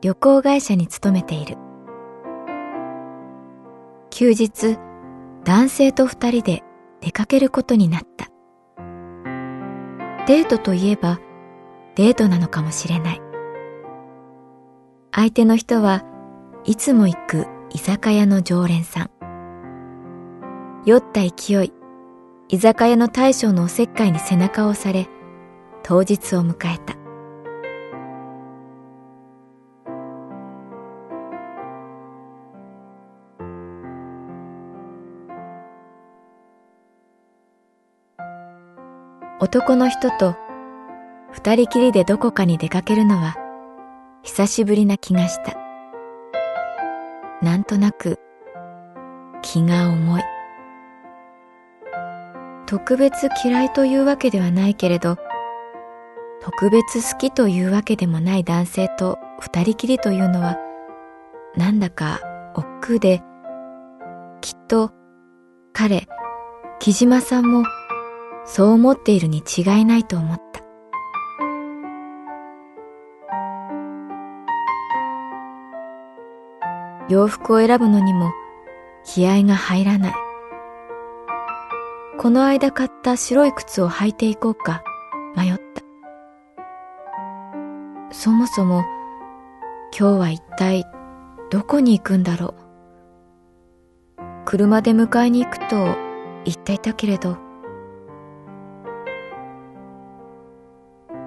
旅行会社に勤めている。休日男性と二人で出かけることになった。デートといえばデートなのかもしれない。相手の人はいつも行く居酒屋の常連さん。酔った勢い居酒屋の大将のおせっかいに背中を押され当日を迎えた。男の人と二人きりでどこかに出かけるのは久しぶりな気がした。なんとなく気が重い。特別嫌いというわけではないけれど、特別好きというわけでもない男性と二人きりというのは、なんだか億劫で、きっと彼、木島さんもそう思っているに違いないと思った。洋服を選ぶのにも気合が入らない。この間買った白い靴を履いていこうか迷った。そもそも今日は一体どこに行くんだろう。車で迎えに行くと言っていたけれど、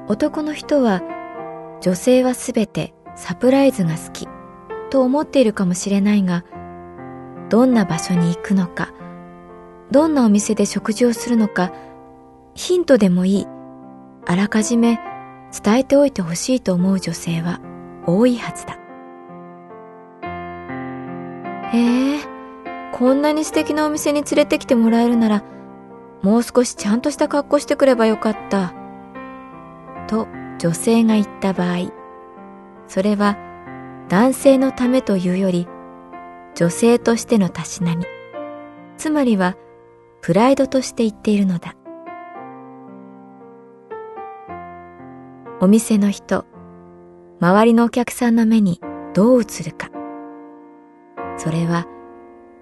男の人は女性はすべてサプライズが好きと思っているかもしれないが、どんな場所に行くのか、どんなお店で食事をするのか、ヒントでもいい、あらかじめ伝えておいてほしいと思う女性は多いはずだ。へえ、こんなに素敵なお店に連れてきてもらえるなら、もう少しちゃんとした格好してくればよかった。と女性が言った場合、それは男性のためというより女性としてのたしなみ、つまりはプライドとして言っているのだ。お店の人、周りのお客さんの目にどう映るか。それは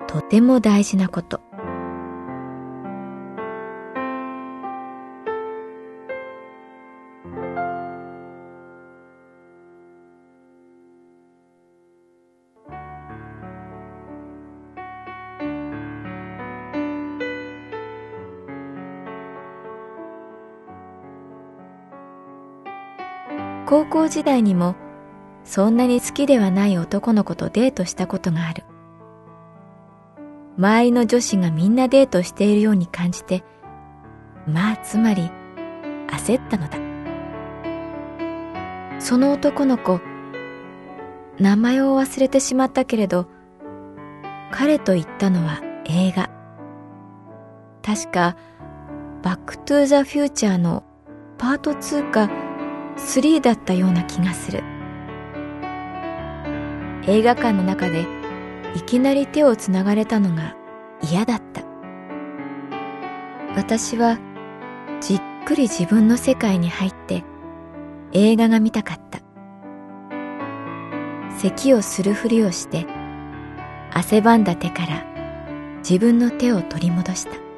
とても大事なこと。校時代にもそんなに好きではない男の子とデートしたことがある。周りの女子がみんなデートしているように感じて、まあつまり焦ったのだ。その男の子、名前を忘れてしまったけれど、彼と言ったのは映画。確か、バックトゥザフューチャーのパート2か3だったような気がする。映画館の中でいきなり手をつながれたのが嫌だった。私はじっくり自分の世界に入って映画が見たかった。咳をするふりをして汗ばんだ手から自分の手を取り戻した。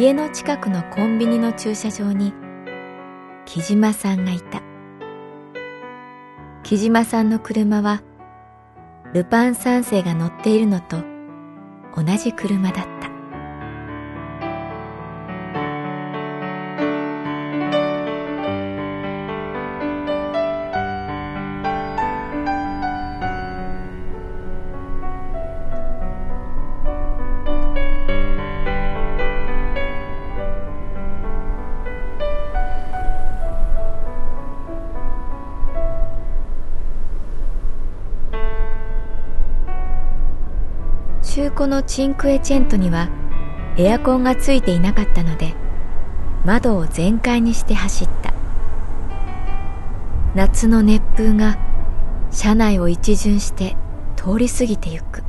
家の近くのコンビニの駐車場に木島さんがいた。木島さんの車はルパン三世が乗っているのと同じ車だった。中古のチンクエチェントにはエアコンがついていなかったので窓を全開にして走った。夏の熱風が車内を一巡して通り過ぎてゆく。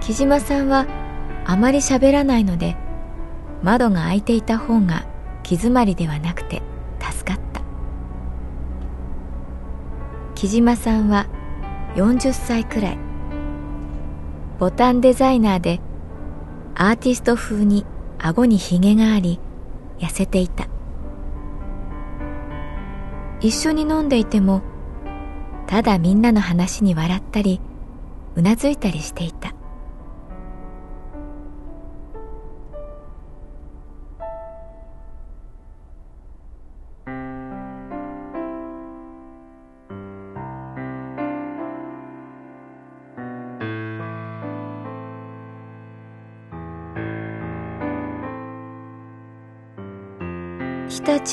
木島さんはあまり喋らないので窓が開いていた方が気詰まりではなくて助かった。木島さんは40歳くらい。ボタンデザイナーでアーティスト風に顎にひげがあり痩せていた。一緒に飲んでいてもただみんなの話に笑ったりうなずいたりしていた。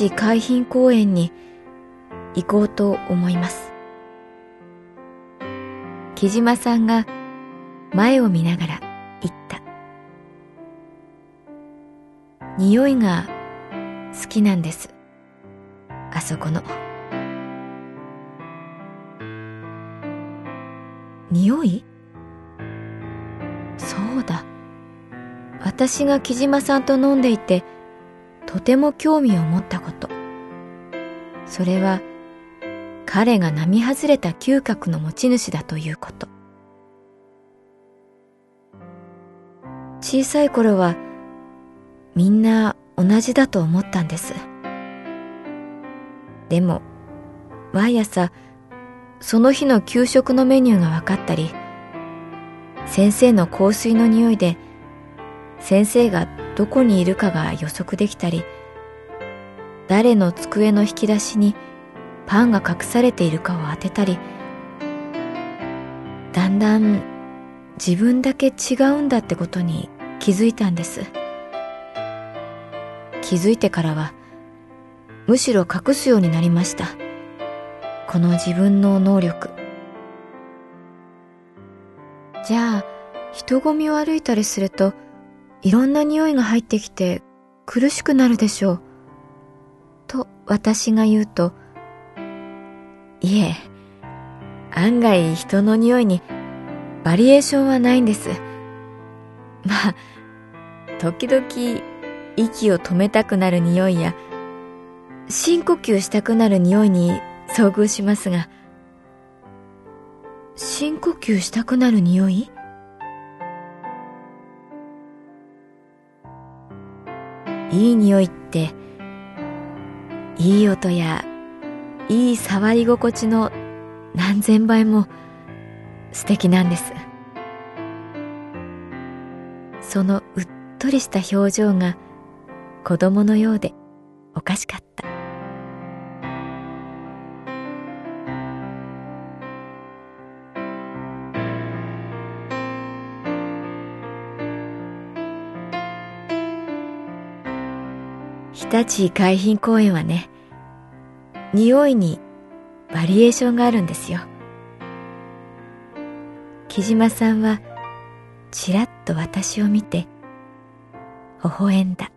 海浜公園に行こうと思います。木島さんが前を見ながら言った。匂いが好きなんです。あそこの。匂い？そうだ。私が木島さんと飲んでいてとても興味を持ったこと。それは彼が並外れた嗅覚の持ち主だということ。小さい頃はみんな同じだと思ったんです。でも毎朝その日の給食のメニューが分かったり先生の香水の匂いで先生がどこにいるかが予測できたり誰の机の引き出しにパンが隠されているかを当てたりだんだん自分だけ違うんだってことに気づいたんです。気づいてからはむしろ隠すようになりました。この自分の能力。じゃあ人混みを歩いたりするといろんな匂いが入ってきて苦しくなるでしょう。と私が言うと、いえ、案外人の匂いにバリエーションはないんです。まあ、時々息を止めたくなる匂いや深呼吸したくなる匂いに遭遇しますが、深呼吸したくなる匂い？いい匂いっていい音やいい触り心地の何千倍も素敵なんです。そのうっとりした表情が子供のようでおかしかった。日立海浜公園はね匂いにバリエーションがあるんですよ。木島さんはちらっと私を見て微笑んだ。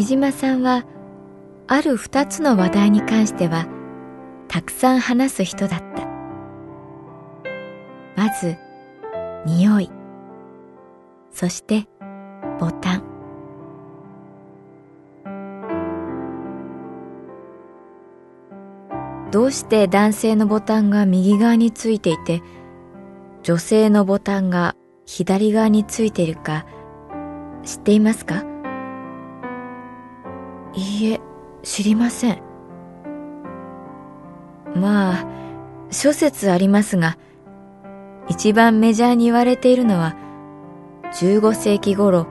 木島さんはある二つの話題に関してはたくさん話す人だった。まず匂い。そしてボタン。どうして男性のボタンが右側についていて女性のボタンが左側についているか知っていますか？いいえ、知りません。まあ、諸説ありますが、一番メジャーに言われているのは、15世紀頃、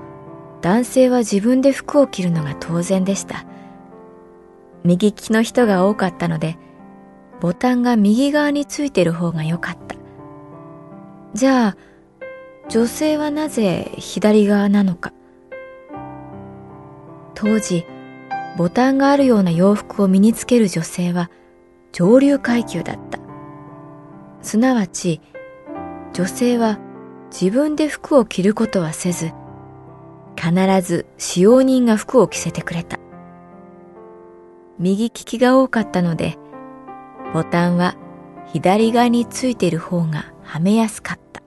男性は自分で服を着るのが当然でした。右利きの人が多かったので、ボタンが右側についてる方が良かった。じゃあ、女性はなぜ左側なのか。当時、ボタンがあるような洋服を身につける女性は上流階級だった。すなわち、女性は自分で服を着ることはせず、必ず使用人が服を着せてくれた。右利きが多かったので、ボタンは左側についている方がはめやすかった。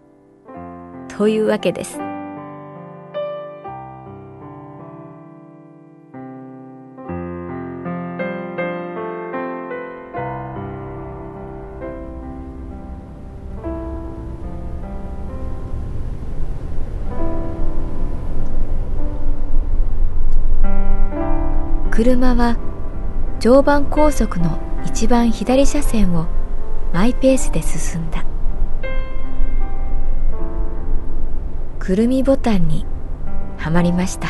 というわけです。車は常磐高速の一番左車線をマイペースで進んだ。くるみボタンにはまりました。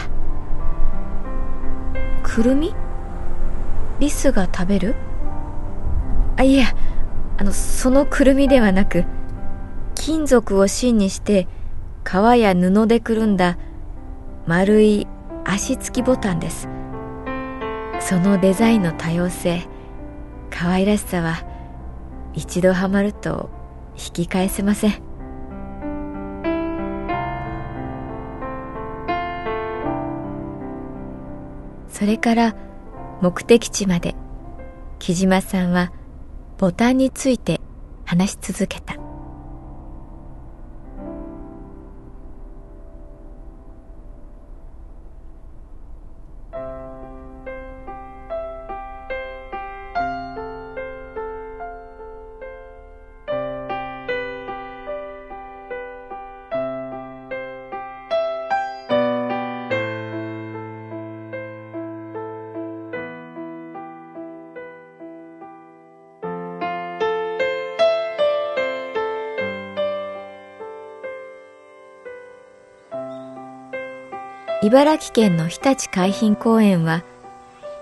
くるみ？リスが食べる？あいやあのそのくるみではなく金属を芯にして革や布でくるんだ丸い足つきボタンです。そのデザインの多様性可愛らしさは一度ハマると引き返せません。それから目的地まで。木島さんはボタンについて話し続けた。茨城県の日立海浜公園は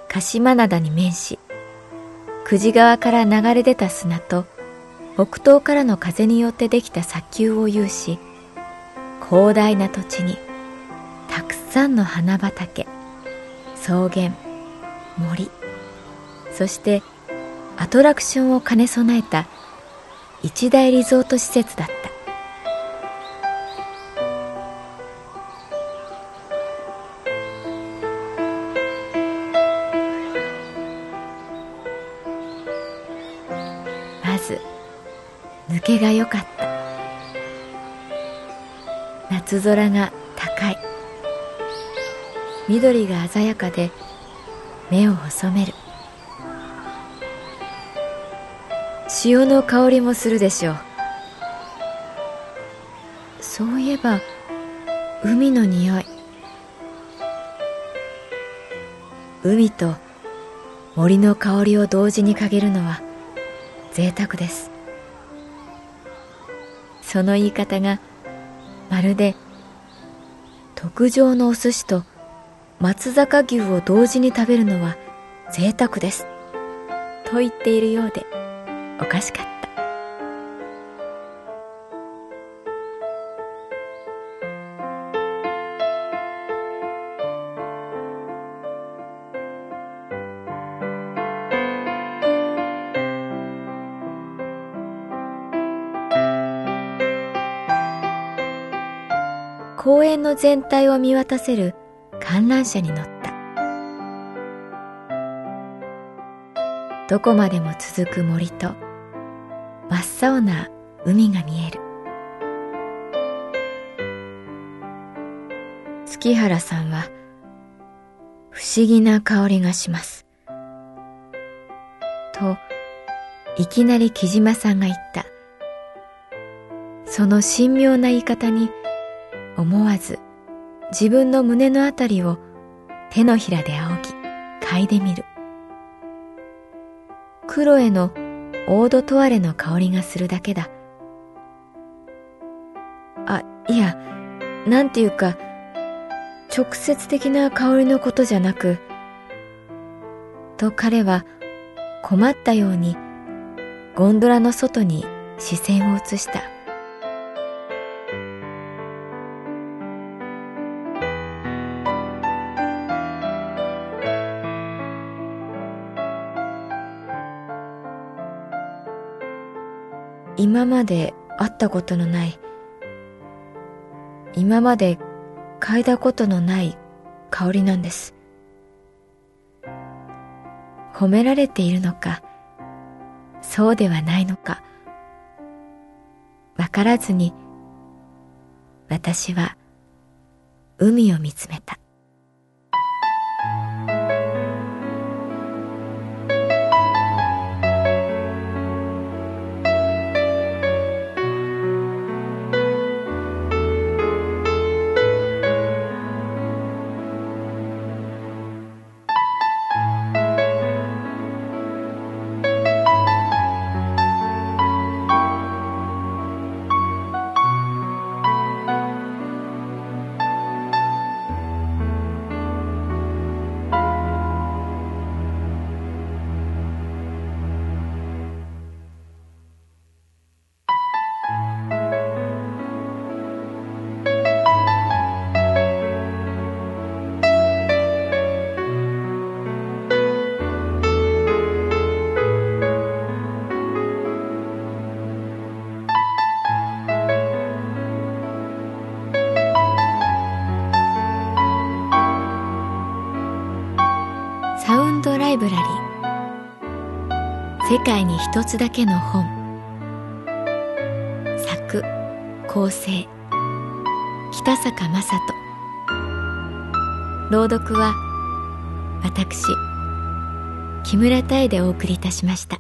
鹿島灘に面し久慈川から流れ出た砂と北東からの風によってできた砂丘を有し広大な土地にたくさんの花畑草原森そしてアトラクションを兼ね備えた一大リゾート施設だった。夏空が高い。緑が鮮やかで目を細める。潮の香りもするでしょう。そういえば海の匂い。海と森の香りを同時に嗅げるのは贅沢です。その言い方がまるで特上のお寿司と松坂牛を同時に食べるのは贅沢です。と言っているようでおかしかった。の全体を見渡せる観覧車に乗った。どこまでも続く森と真っ青な海が見える。月原さんは不思議な香りがします。といきなり木島さんが言った。その神妙な言い方に思わず自分の胸のあたりを手のひらで仰ぎ嗅いでみる。クロエのオードトワレの香りがするだけだ。あいやなんていうか直接的な香りのことじゃなくと彼は困ったようにゴンドラの外に視線を移した。今まで会ったことのない今まで嗅いだことのない香りなんです。褒められているのかそうではないのかわからずに私は海を見つめた。イブラリー。世界に一つだけの本。作構成北坂雅人。朗読は私木村多江でお送りいたしました。